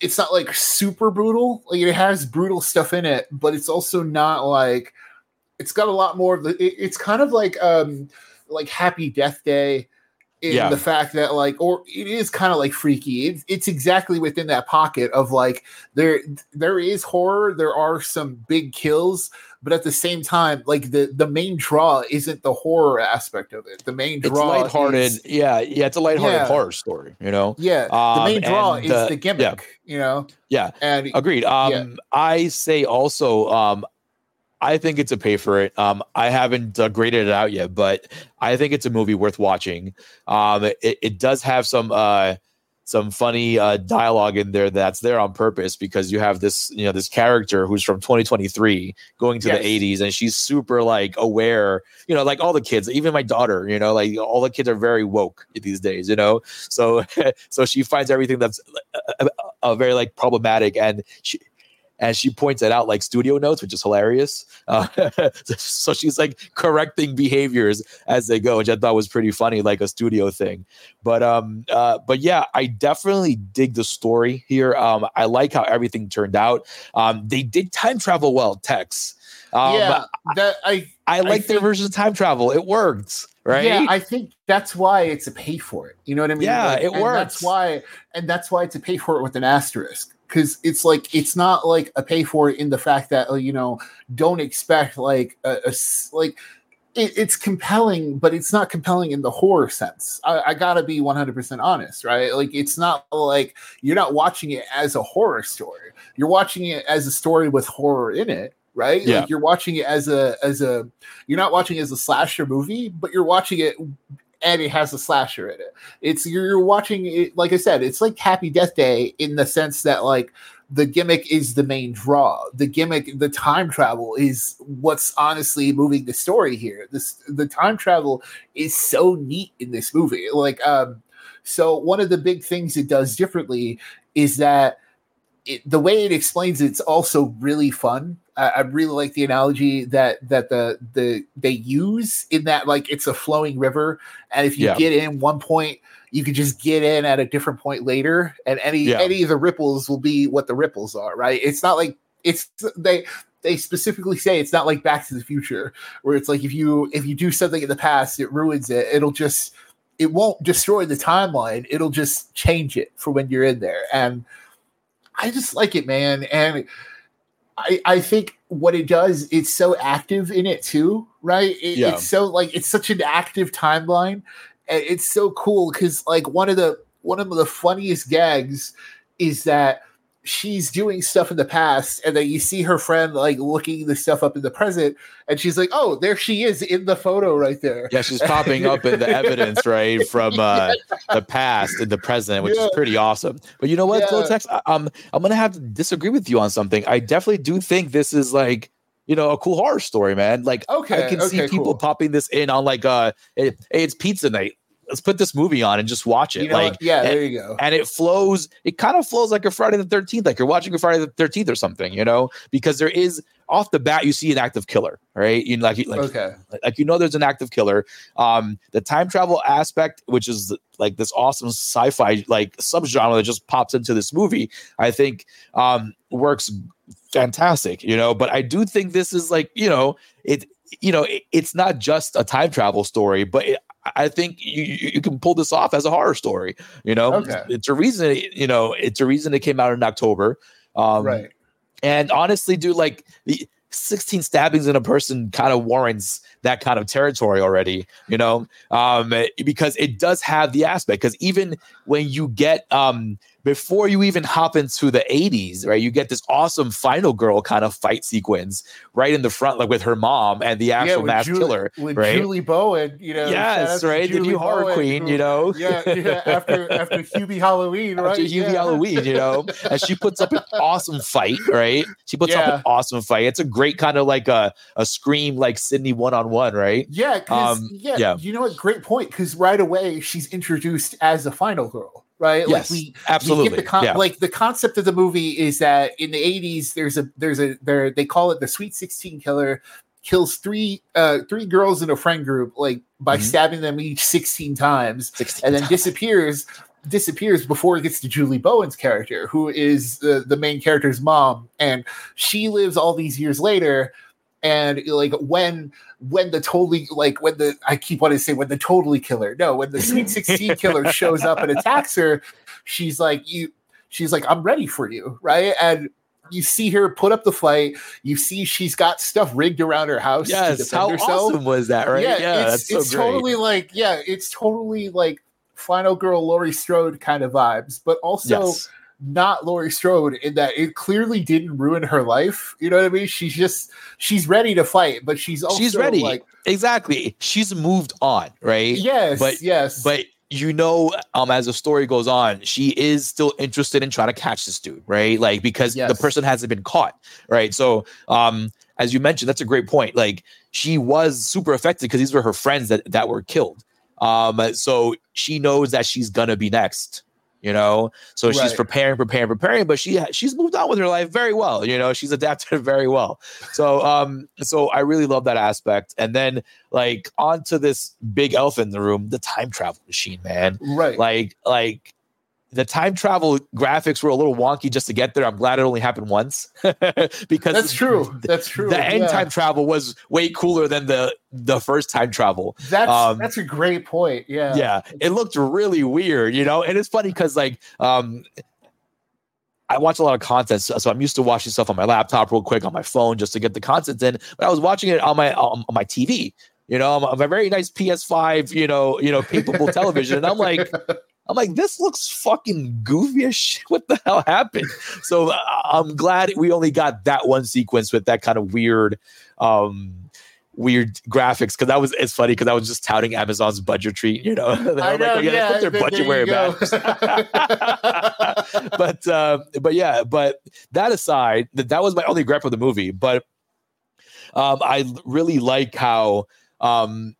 it's not like super brutal. Like it has brutal stuff in it, but it's also not like it's got a lot more of the it- it's kind of like um like happy death day in Yeah. the fact that like or it is kind of like freaky it's, it's exactly within that pocket of like there there is horror there are some big kills but at the same time like the the main draw isn't the horror aspect of it the main draw It's lighthearted. is- yeah, yeah, it's a lighthearted Yeah. horror story, you know? yeah the Um, main draw is the- the gimmick yeah. you know Yeah. and Agreed. Um, Yeah. I say also, um, I think it's a pay for it. Um, I haven't uh, graded it out yet, but I think it's a movie worth watching. Um, it, it does have some uh, some funny uh, dialogue in there that's there on purpose because you have this you know this character who's from 2023 going to Yes. the 80s and she's super like aware you know like all the kids even my daughter you know like all the kids are very woke these days you know so so she finds everything that's a, uh, uh, very like problematic and she and she points it out like studio notes, which is hilarious. Uh, so she's like correcting behaviors as they go, which I thought was pretty funny, like a studio thing. But um, uh, but yeah, I definitely dig the story here. Um, I like how everything turned out. Um, they did time travel well, Tex. Um, yeah that i I like their version of time travel. It worked, right? Yeah, I think that's why it's a pay for it. You know what I mean? Yeah, it works. That's why, and that's why it's a pay for it with an asterisk because it's like it's not like a pay for it in the fact that uh, you know don't expect like a like it, it's compelling, but it's not compelling in the horror sense. I, I gotta be one hundred percent honest, right? Like it's not like you're not watching it as a horror story. You're watching it as a story with horror in it. Right, Yeah. like you're watching it as a as a you're not watching it as a slasher movie, but you're watching it and it has a slasher in it. It's you're, watching it, like I said, it's like Happy Death Day in the sense that like the gimmick is the main draw. The gimmick, the time travel is what's honestly moving the story here. This the time travel is so neat in this movie. Like um so one of the big things it does differently is that it, the way it explains it's also really fun. I, I really like the analogy that that the the they use in that like it's a flowing river, and if you Yeah. get in one point, you can just get in at a different point later, and any Yeah. any of the ripples will be what the ripples are. Right? It's not like it's they they specifically say it's not like Back to the Future where it's like if you if you do something in the past, it ruins it. It'll just it won't destroy the timeline. It'll just change it for when you're in there. And I just like it, man. And I I think what it does, it's so active in it too, right? It- Yeah. It's so like it's such an active timeline. It's so cool because like one of the one of the funniest gags is that she's doing stuff in the past and then you see her friend like looking the stuff up in the present and she's like oh there she is in the photo right there Yeah, she's popping up in the evidence, right, from uh, the past in the present, which Yeah. is pretty awesome. But you know what, Yeah. Flotex, I- um, I'm gonna have to disagree with you on something. I definitely do think this is like, you know, a cool horror story, man. Like, okay I can see people cool. popping this in on like, uh, hey, hey, it's pizza night. Let's put this movie on and just watch it. You know like, yeah and- there you go. and it flows it kind of flows like a friday the 13th like you're watching a friday the 13th or something you know? Because there is off the bat you see an active killer right? You know like, like okay. like you know there's an active killer. Um the time travel aspect which is like this awesome sci-fi like subgenre that just pops into this movie i think um works fantastic you know? But i do think this is like you know it you know it, it's not just a time travel story but it, i think you, you can pull this off as a horror story you know Okay. it's a reason you know it's a reason it came out in october um right and honestly, dude, like the 16 stabbings in a person kind of warrants that kind of territory already, you know, um, because it does have the aspect. Because even when you get um, before you even hop into the 80s, right? You get this awesome final girl kind of fight sequence right in the front, like with her mom and the actual with mass Julie- killer. with right? Julie Bowen, you know. yes, right. The new horror queen, who- you know. Yeah, yeah. After after Hubie Halloween, right? After Hubie yeah. Halloween, you know, and she puts up an awesome fight, right? She puts up an awesome fight. It's a great kind of like a a scream, like Sidney one on one, right? Yeah, 'cause- Um, yeah, yeah. You know what? Great point. Because right away she's introduced as a final girl, right? Yes, like we absolutely. The con- yeah. Like the concept of the movie is that in the '80s, there's a there's a there they call it the Sweet Sixteen Killer kills three uh three girls in a friend group like by Mhm. stabbing them each 16 times 16 and then times. disappears disappears before it gets to Julie Bowen's character, who is the, the main character's mom, and she lives all these years later. And like when when the totally like when the I keep wanting to say when the totally killer no when the Sweet Sixteen killer shows up and attacks her, she's like you she's like I'm ready for you right and you see her put up the fight. You see she's got stuff rigged around her house to yes, defend how herself awesome was that, right? Yeah, it's, that's so it's great. totally like yeah, it's totally like Final Girl Laurie Strode kind of vibes, but also yes. Not Laurie Strode in that it clearly didn't ruin her life. You know what I mean? She's just she's ready to fight, but she's also She's ready. Like exactly. She's moved on, right? yes, But- yes, but you know um as the story goes on she is still interested in trying to catch this dude right like because the person hasn't been caught right so um as you mentioned that's a great point like she was super affected because these were her friends that that were killed um so she knows that she's gonna be next you know? So she's preparing preparing preparing but she she's moved on with her life very well you know? She's adapted very well. So um so i really love that aspect. And then like onto this big elf in the room the time travel machine man. Right. like like the time travel graphics were a little wonky just to get there i'm glad it only happened once because That's true. That's true. the end yeah. time travel was way cooler than the the first time travel That's um, that's a great point. Yeah. yeah it looked really weird you know and it's funny because like um I watch a lot of content, so, I'm used to watching stuff on my laptop real quick on my phone just to get the content in. But I was watching it on my on, my TV, you know, on a very nice PS5, you know, you know, capable television, and I'm like, I'm like, this looks fucking goofy as shit. What the hell happened? So uh, I'm glad we only got that one sequence with that kind of weird, um, weird graphics. Because that was it's funny because I was just touting Amazon's budgetry, you know. I know, like, oh, yeah, yeah, put their budget where you it matters. but uh, but yeah, but that aside, that that was my only gripe of the movie. But um, I really like how um,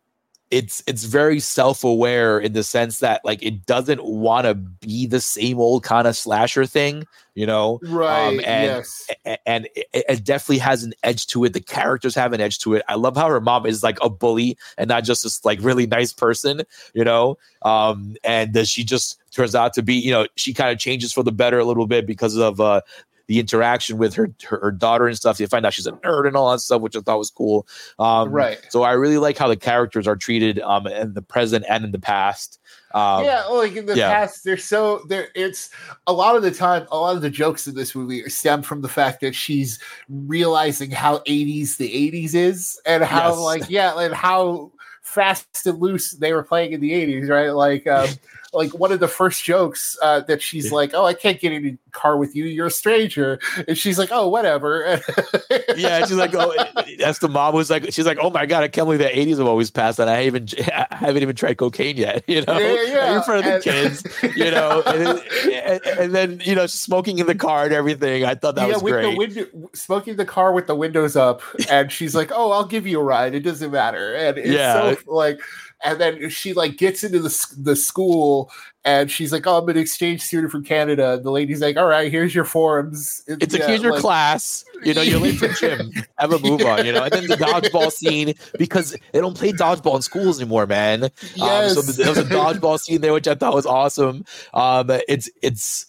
it's it's very self-aware in the sense that like it doesn't want to be the same old kind of slasher thing, you know. right. Um, and- yes. And it, it definitely has an edge to it. The characters have an edge to it. I love how her mom is like a bully and not just this like really nice person, you know. Um, and that she just turns out to be, you know, she kind of changes for the better a little bit because of uh the interaction with her, her her daughter and stuff. You find out she's a nerd and all that stuff, which I thought was cool. Um, right. so I really like how the characters are treated um, in the present and in the past. Um, yeah, like in the yeah. past, they're so there. It's a lot of the time. A lot of the jokes in this movie stem from the fact that she's realizing how '80s the '80s is, and how Yes. like yeah, and how fast and loose they were playing in the '80s, right? Like, um, like one of the first jokes uh, that she's like, "Oh, I can't get in a car with you. You're a stranger," and she's like, "Oh, whatever." yeah, she's like, oh, that's the mom who's like, she's like, oh my god, I can't believe the '80s have always passed, and I haven't, I haven't even tried cocaine yet, you know, Yeah, yeah, in front of the and- kids, you know, and, and, and then you know, smoking in the car and everything. I thought that was with great. the window, smoking the car with the windows up, and she's like, "Oh, I'll give you a ride. It doesn't matter." And it's Yeah. so like, and then she like gets into the the school, and she's like, "Oh, I'm an exchange student from Canada." And the lady's like, "All right, here's your forms." it's a yeah, here's your like- class. You know, you're late for gym. Have a move on. You know, and then the dodgeball scene because they don't play dodgeball in schools anymore, man. Um, Yes. so there was a dodgeball scene there, which I thought was awesome. Um, it's it's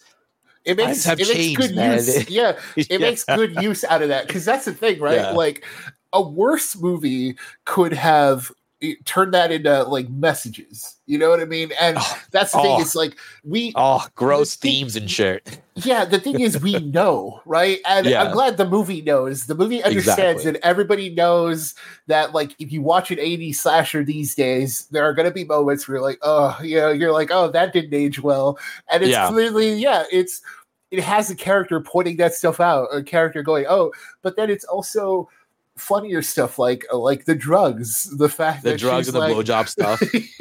it makes have it makes changed, good man. use. Yeah, it yeah. makes good use out of that because that's the thing, right? Yeah. Like a worse movie could have turn that into like messages. You know what I mean? And oh, that's the oh, thing. It's like we oh gross the themes and shit. Yeah, the thing is we know, right? And yeah. I'm glad the movie knows. The movie understands exactly. and everybody knows that like if you watch an 80s slasher these days, there are gonna be moments where you're like, oh, you know, you're like, oh, that didn't age well. And it's yeah. clearly, yeah, it's it has a character pointing that stuff out, a character going, oh, but then it's also funnier stuff like uh, like the drugs, the fact the drugs and the like, blowjob stuff,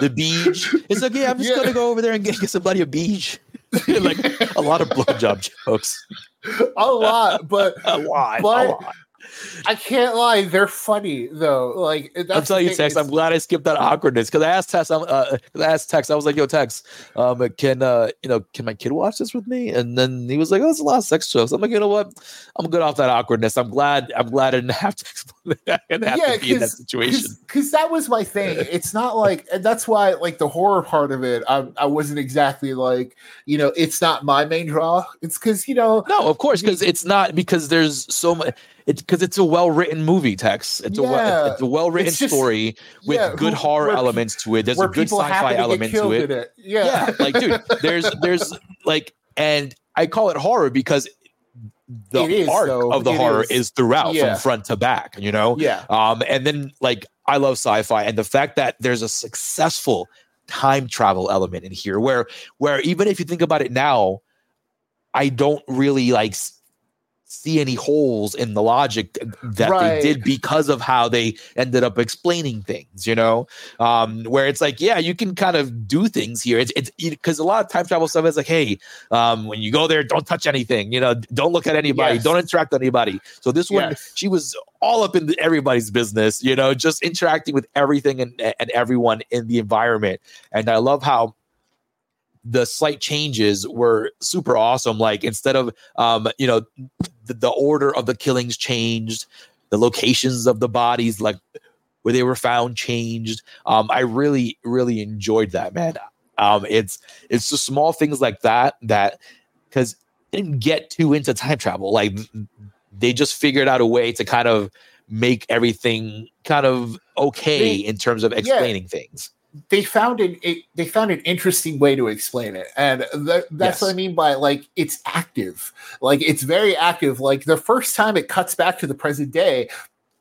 the beach. It's like, yeah, I'm just yeah. gonna go over there and get, get somebody a beach. like a lot of blowjob jokes. A lot, but a lot, but, a lot. I can't lie, they're funny though. Like I'm telling you, Tex. I'm glad I skipped that awkwardness because I asked Tex. Uh, I asked Tex. I was like, "Yo, Tex, um, can uh, you know, can my kid watch this with me?" And then he was like, "Oh, it's a lot of sex jokes." I'm like, you know what? I'm good off that awkwardness. I'm glad. I'm glad I didn't have to explain that. Have yeah, to be in that situation. Because that was my thing. It's not like, and that's why, like the horror part of it, I, I wasn't exactly like, you know, it's not my main draw. It's because you know, no, of course, because it's not because there's so much it's because it's a well written movie, Tex. It's yeah. a well, it's a well written story with yeah, good who, horror elements to it. There's a good sci-fi element to it. it. Yeah. yeah, like dude, there's there's like, and I call it horror because the is, arc though. of the it horror is, is throughout yeah. from front to back. You know, yeah. Um, and then like I love sci-fi, and the fact that there's a successful time travel element in here, where where even if you think about it now, I don't really like see any holes in the logic that right. they did because of how they ended up explaining things you know um where it's like yeah you can kind of do things here it's it's because a lot of time travel stuff is like hey um when you go there don't touch anything you know don't look at anybody yes. don't interact with anybody so this one yes. she was all up in the, everybody's business you know just interacting with everything and, and everyone in the environment and i love how the slight changes were super awesome. Like instead of um, you know, the, the order of the killings changed, the locations of the bodies, like where they were found, changed. Um, I really, really enjoyed that, man. Um, it's it's just small things like that that because didn't get too into time travel. Like they just figured out a way to kind of make everything kind of okay they, in terms of explaining yeah. things they found an it, they found an interesting way to explain it and th- that's yes. what i mean by like it's active like it's very active like the first time it cuts back to the present day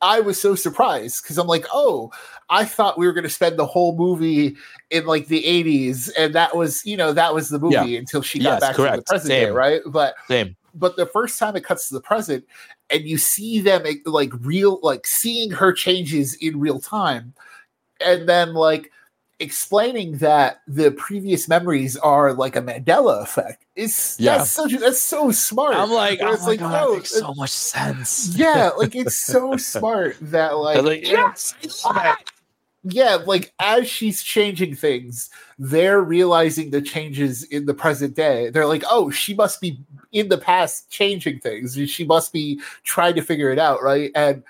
i was so surprised because i'm like oh i thought we were going to spend the whole movie in like the 80s and that was you know that was the movie yeah. until she got yes, back correct. to the present Same. day right but Same. but the first time it cuts to the present and you see them like real like seeing her changes in real time and then like explaining that the previous memories are like a Mandela effect. It's yeah. that's such that's so smart. I'm like, oh it's like, God, oh, that makes so uh, much sense. Yeah, like it's so smart that like, like yes, yeah, like as she's changing things, they're realizing the changes in the present day. They're like, oh, she must be in the past changing things. She must be trying to figure it out, right? And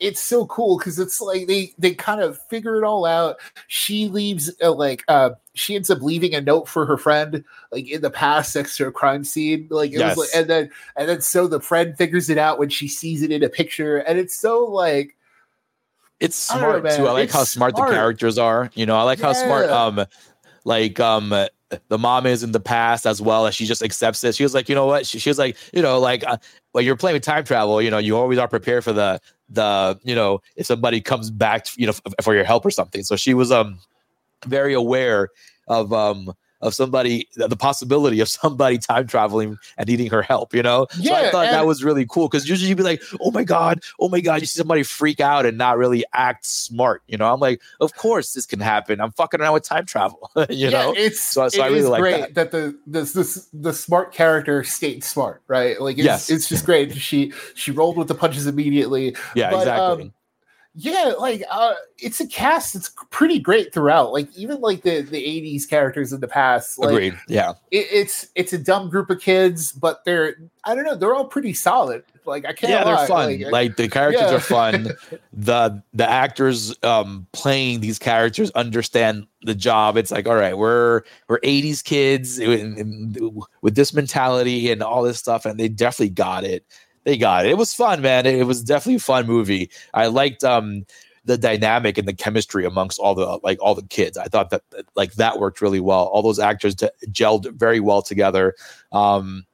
it's so cool because it's like they they kind of figure it all out. She leaves uh, like uh she ends up leaving a note for her friend like in the past next to a crime scene. Like it yes. was like and then and then so the friend figures it out when she sees it in a picture, and it's so like it's smart know, too. I like it's how smart, smart, the characters are. You know, I like yeah. how smart um like um the mom is in the past as well as she just accepts it. She was like, you know what? She, she was like, you know, like uh, you're playing with time travel, you know, you always are prepared for the the you know if somebody comes back, you know, f- for your help or something. So she was um very aware of um of somebody the possibility of somebody time traveling and needing her help you know? Yeah, so i thought that was really cool because usually you'd be like oh my god oh my god you see somebody freak out and not really act smart you know? I'm like of course this can happen. I'm fucking around with time travel you yeah, know? it's so, so it i really like that. that the, the the the smart character stayed smart right? Like it's, yes. it's just great she she rolled with the punches immediately yeah but, exactly. um, yeah like uh it's a cast that's pretty great throughout like even like the the 80s characters in the past like, agreed yeah it, it's it's a dumb group of kids but they're i don't know they're all pretty solid like i can't yeah lie. they're fun like, like the characters yeah. are fun the the actors um playing these characters understand the job it's like all right we're we're 80s kids with this mentality and all this stuff and they definitely got it they got it. It was fun, man. It was definitely a fun movie. I liked um the dynamic and the chemistry amongst all the like all the kids. I thought that like that worked really well. All those actors t- gelled very well together. Um,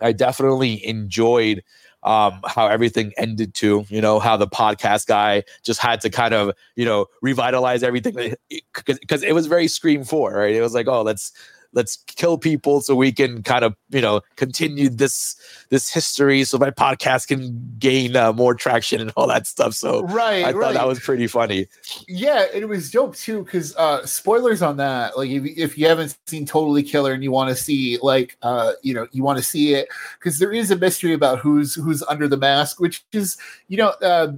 I definitely enjoyed um, how everything ended too. You know how the podcast guy just had to kind of you know revitalize everything because it was very Scream Four, right? It was like, oh, let's let's kill people so we can kind of you know continue this this history so my podcast can gain uh, more traction and all that stuff. So right i thought that was pretty funny. Yeah it was dope too because uh spoilers on that like if, if you haven't seen totally killer and you want to see like uh you know you want to see it because there is a mystery about who's who's under the mask which is you know uh,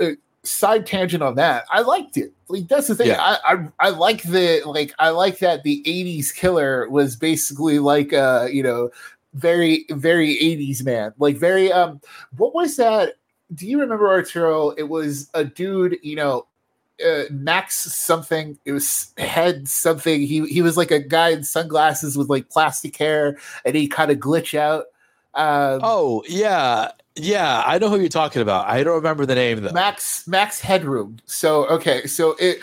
uh side tangent on that. I liked it. Like that's the thing. Yeah. I, I I like the like I like that the 80s killer was basically like uh, you know, very, very 80s man. Like very um what was that? Do you remember Arturo? It was a dude, you know, uh, Max something. It was head something. He he was like a guy in sunglasses with like plastic hair, and he kind of glitch out. Um, oh yeah, yeah, I know who you're talking about. I don't remember the name though. Max Max Headroom. So okay, so it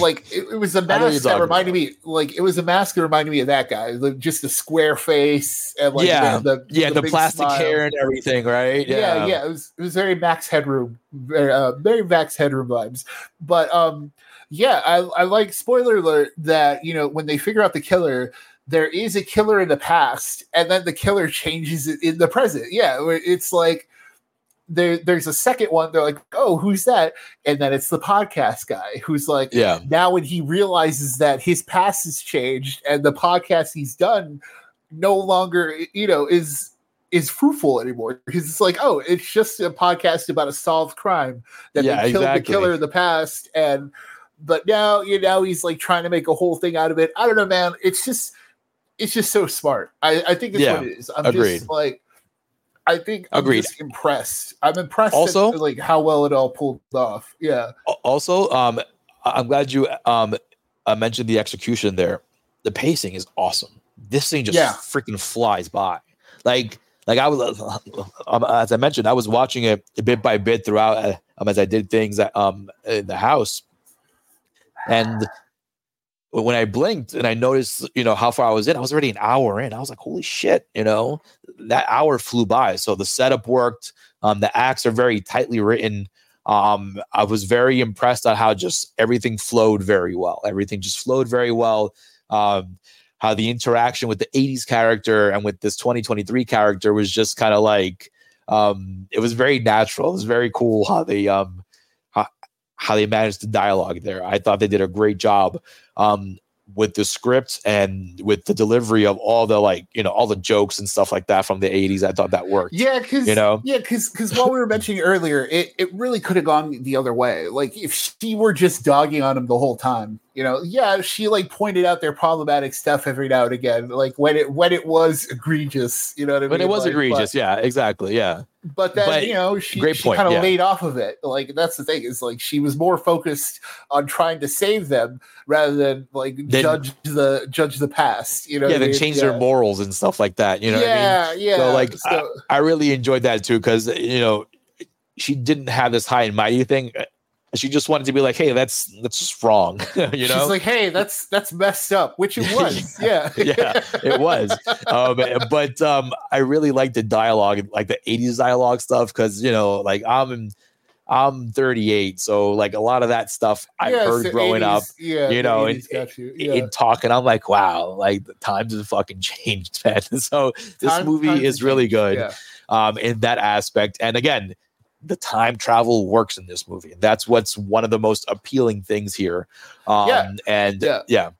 like it, it was a mask that reminded about. me like it was a mask that reminded me of that guy, like, just a square face and like yeah, the, the yeah, the, the plastic smile. hair and everything, right? Yeah. yeah, yeah. It was it was very Max Headroom, very, uh, very Max Headroom vibes. But um, yeah, I I like spoiler alert that you know when they figure out the killer there is a killer in the past and then the killer changes it in the present yeah it's like there, there's a second one. They're like, oh, who's that? And then it's the podcast guy who's like, yeah. Now when he realizes that his past has changed and the podcast he's done no longer, you know, is is fruitful anymore because it's like, oh, it's just a podcast about a solved crime that yeah, they killed exactly. the killer in the past, and but now you know he's like trying to make a whole thing out of it. I don't know, man. It's just it's just so smart. I, I think that's yeah, what it is. I'm agreed. just like I think I'm Agreed. just impressed. I'm impressed also at, like how well it all pulled off. Yeah. Also, um, I'm glad you um uh, mentioned the execution there. The pacing is awesome. This thing just yeah. freaking flies by. Like, like I was, um, as I mentioned, I was watching it bit by bit throughout uh, um, as I did things um in the house, and when I blinked and I noticed, you know, how far I was in, I was already an hour in. I was like, holy shit, you know, that hour flew by. So the setup worked. Um, the acts are very tightly written. Um, I was very impressed on how just everything flowed very well. Everything just flowed very well. Um, how the interaction with the 80s character and with this 2023 character was just kind of like um, it was very natural. It was very cool how they um how, how they managed the dialogue there. I thought they did a great job um, with the script and with the delivery of all the like you know all the jokes and stuff like that from the 80s i thought that worked yeah because you know? yeah because because what we were mentioning earlier it, it really could have gone the other way. Like if she were just dogging on him the whole time you know yeah she like pointed out their problematic stuff every now and again like when it when it was egregious you know what i mean when it was like, egregious but, yeah exactly yeah but then but, you know she, she kind of yeah. laid off of it like that's the thing is like she was more focused on trying to save them rather than like then, judge the judge the past you know yeah then change yeah. their morals and stuff like that you know yeah I mean? yeah so like so, I, I really enjoyed that too because you know she didn't have this high and mighty thing she just wanted to be like, "Hey, that's that's just wrong," you know. She's like, "Hey, that's that's messed up," which it was. yeah, yeah, it was. Um, but um, I really like the dialogue, like the '80s dialogue stuff, because you know, like I'm I'm 38, so like a lot of that stuff I yeah, heard growing 80s, up, yeah, you know, and you. yeah. in talking, I'm like, wow, like the times have fucking changed, man. so this Time, movie is really good yeah. um, in that aspect. And again, the time travel works in this movie. That's what's one of the most appealing things here. Um, yeah. And yeah. yeah.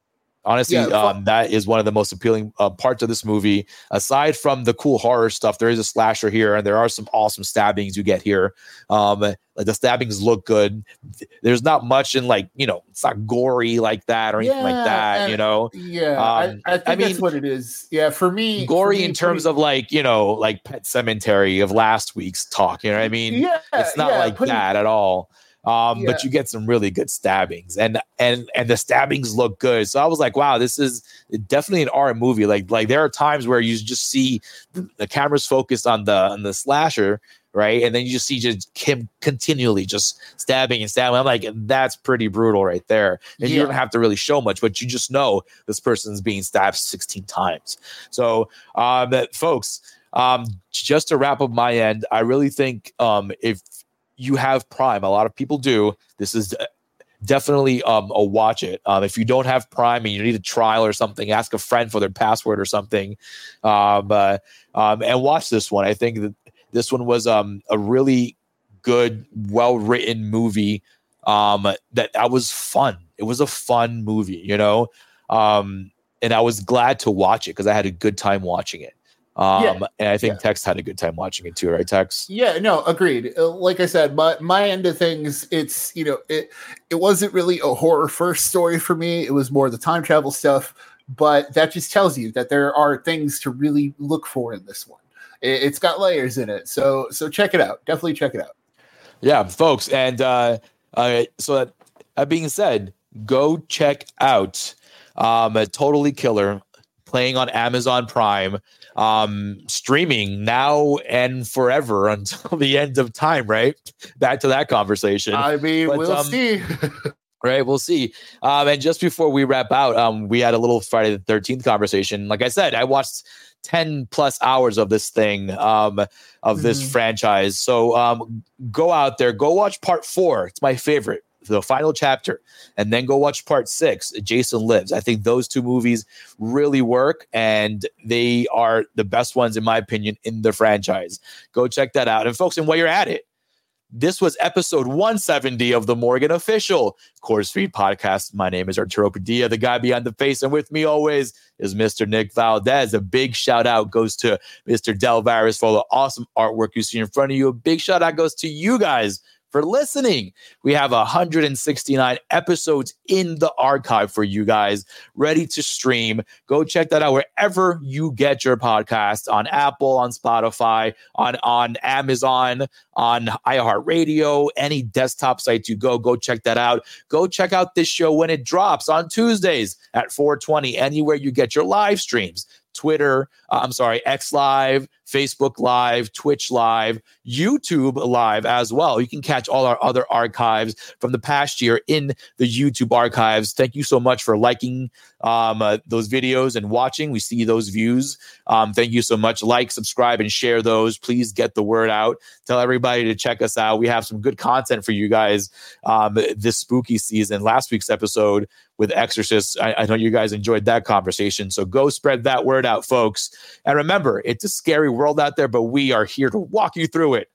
Honestly, yeah, um, that is one of the most appealing uh, parts of this movie. Aside from the cool horror stuff, there is a slasher here, and there are some awesome stabbings you get here. Um, like the stabbings look good. There's not much in like you know, it's not gory like that or anything yeah, like that. You know, yeah. Um, I, I, I mean, that's what it is. Yeah, for me, gory for me, in terms me, of like you know, like Pet Sematary of last week's talk. You know what I mean? Yeah, it's not yeah, like putting, that at all. Um, yeah. but you get some really good stabbings and and and the stabbings look good. So I was like, wow, this is definitely an art movie. Like like there are times where you just see the, the camera's focused on the on the slasher right? And then you just see just him continually just stabbing and stabbing. I'm like, that's pretty brutal right there. And yeah. you don't have to really show much, but you just know this person's being stabbed 16 times. So, um, folks, um, just to wrap up my end, I really think um, if you have Prime, a lot of people do. This is definitely um, a watch it. Um, if you don't have Prime and you need a trial or something, ask a friend for their password or something, um, uh, um, and watch this one. I think that this one was um, a really good, well written movie. Um, that that was fun. It was a fun movie, you know. And I was glad to watch it because I had a good time watching it. Um, yeah. and I think yeah. Tex had a good time watching it too, right, Tex? Yeah, no, agreed. Uh, like I said, my my end of things, it's you know, it it wasn't really a horror first story for me. It was more the time travel stuff, but that just tells you that there are things to really look for in this one it, has got layers in it. So so check it out. Definitely check it out. Yeah, folks, and uh, uh, so that, that being said, go check out um, a Totally Killer playing on Amazon Prime, um, streaming now and forever until the end of time. Right, back to that conversation. I mean, but, we'll um, see. right we'll see um, and just before we wrap out um, we had a little friday the 13th conversation like i said i watched 10 plus hours of this thing um of this mm-hmm. franchise so um go out there go watch part four it's my favorite the final chapter and then go watch part six jason lives i think those two movies really work and they are the best ones in my opinion in the franchise go check that out and folks and while you're at it this was episode 170 of the Morgue Official CorpseFeed podcast. My name is Arturo Padilla, the guy behind the face, and with me always is Mr. Nick Valdez. A big shout out goes to Mr. Delvirus for all the awesome artwork you see in front of you. A big shout out goes to you guys for listening. We have 169 episodes in the archive for you guys, ready to stream. Go check that out wherever you get your podcast on Apple, on Spotify, on, on Amazon, on iHeartRadio, any desktop site you go, go check that out. Go check out this show when it drops on Tuesdays at 420, anywhere you get your live streams. Twitter, uh, I'm sorry, X Live, Facebook Live, Twitch Live, YouTube Live as well. You can catch all our other archives from the past year in the YouTube archives. Thank you so much for liking um, uh, those videos and watching. We see those views. Um, thank you so much. Like, subscribe, and share those. Please get the word out. Tell everybody to check us out. We have some good content for you guys um, this spooky season. Last week's episode with Exorcist, I, I know you guys enjoyed that conversation. So go spread that word out, folks. And remember, it's a scary world out there, but we are here to walk you through it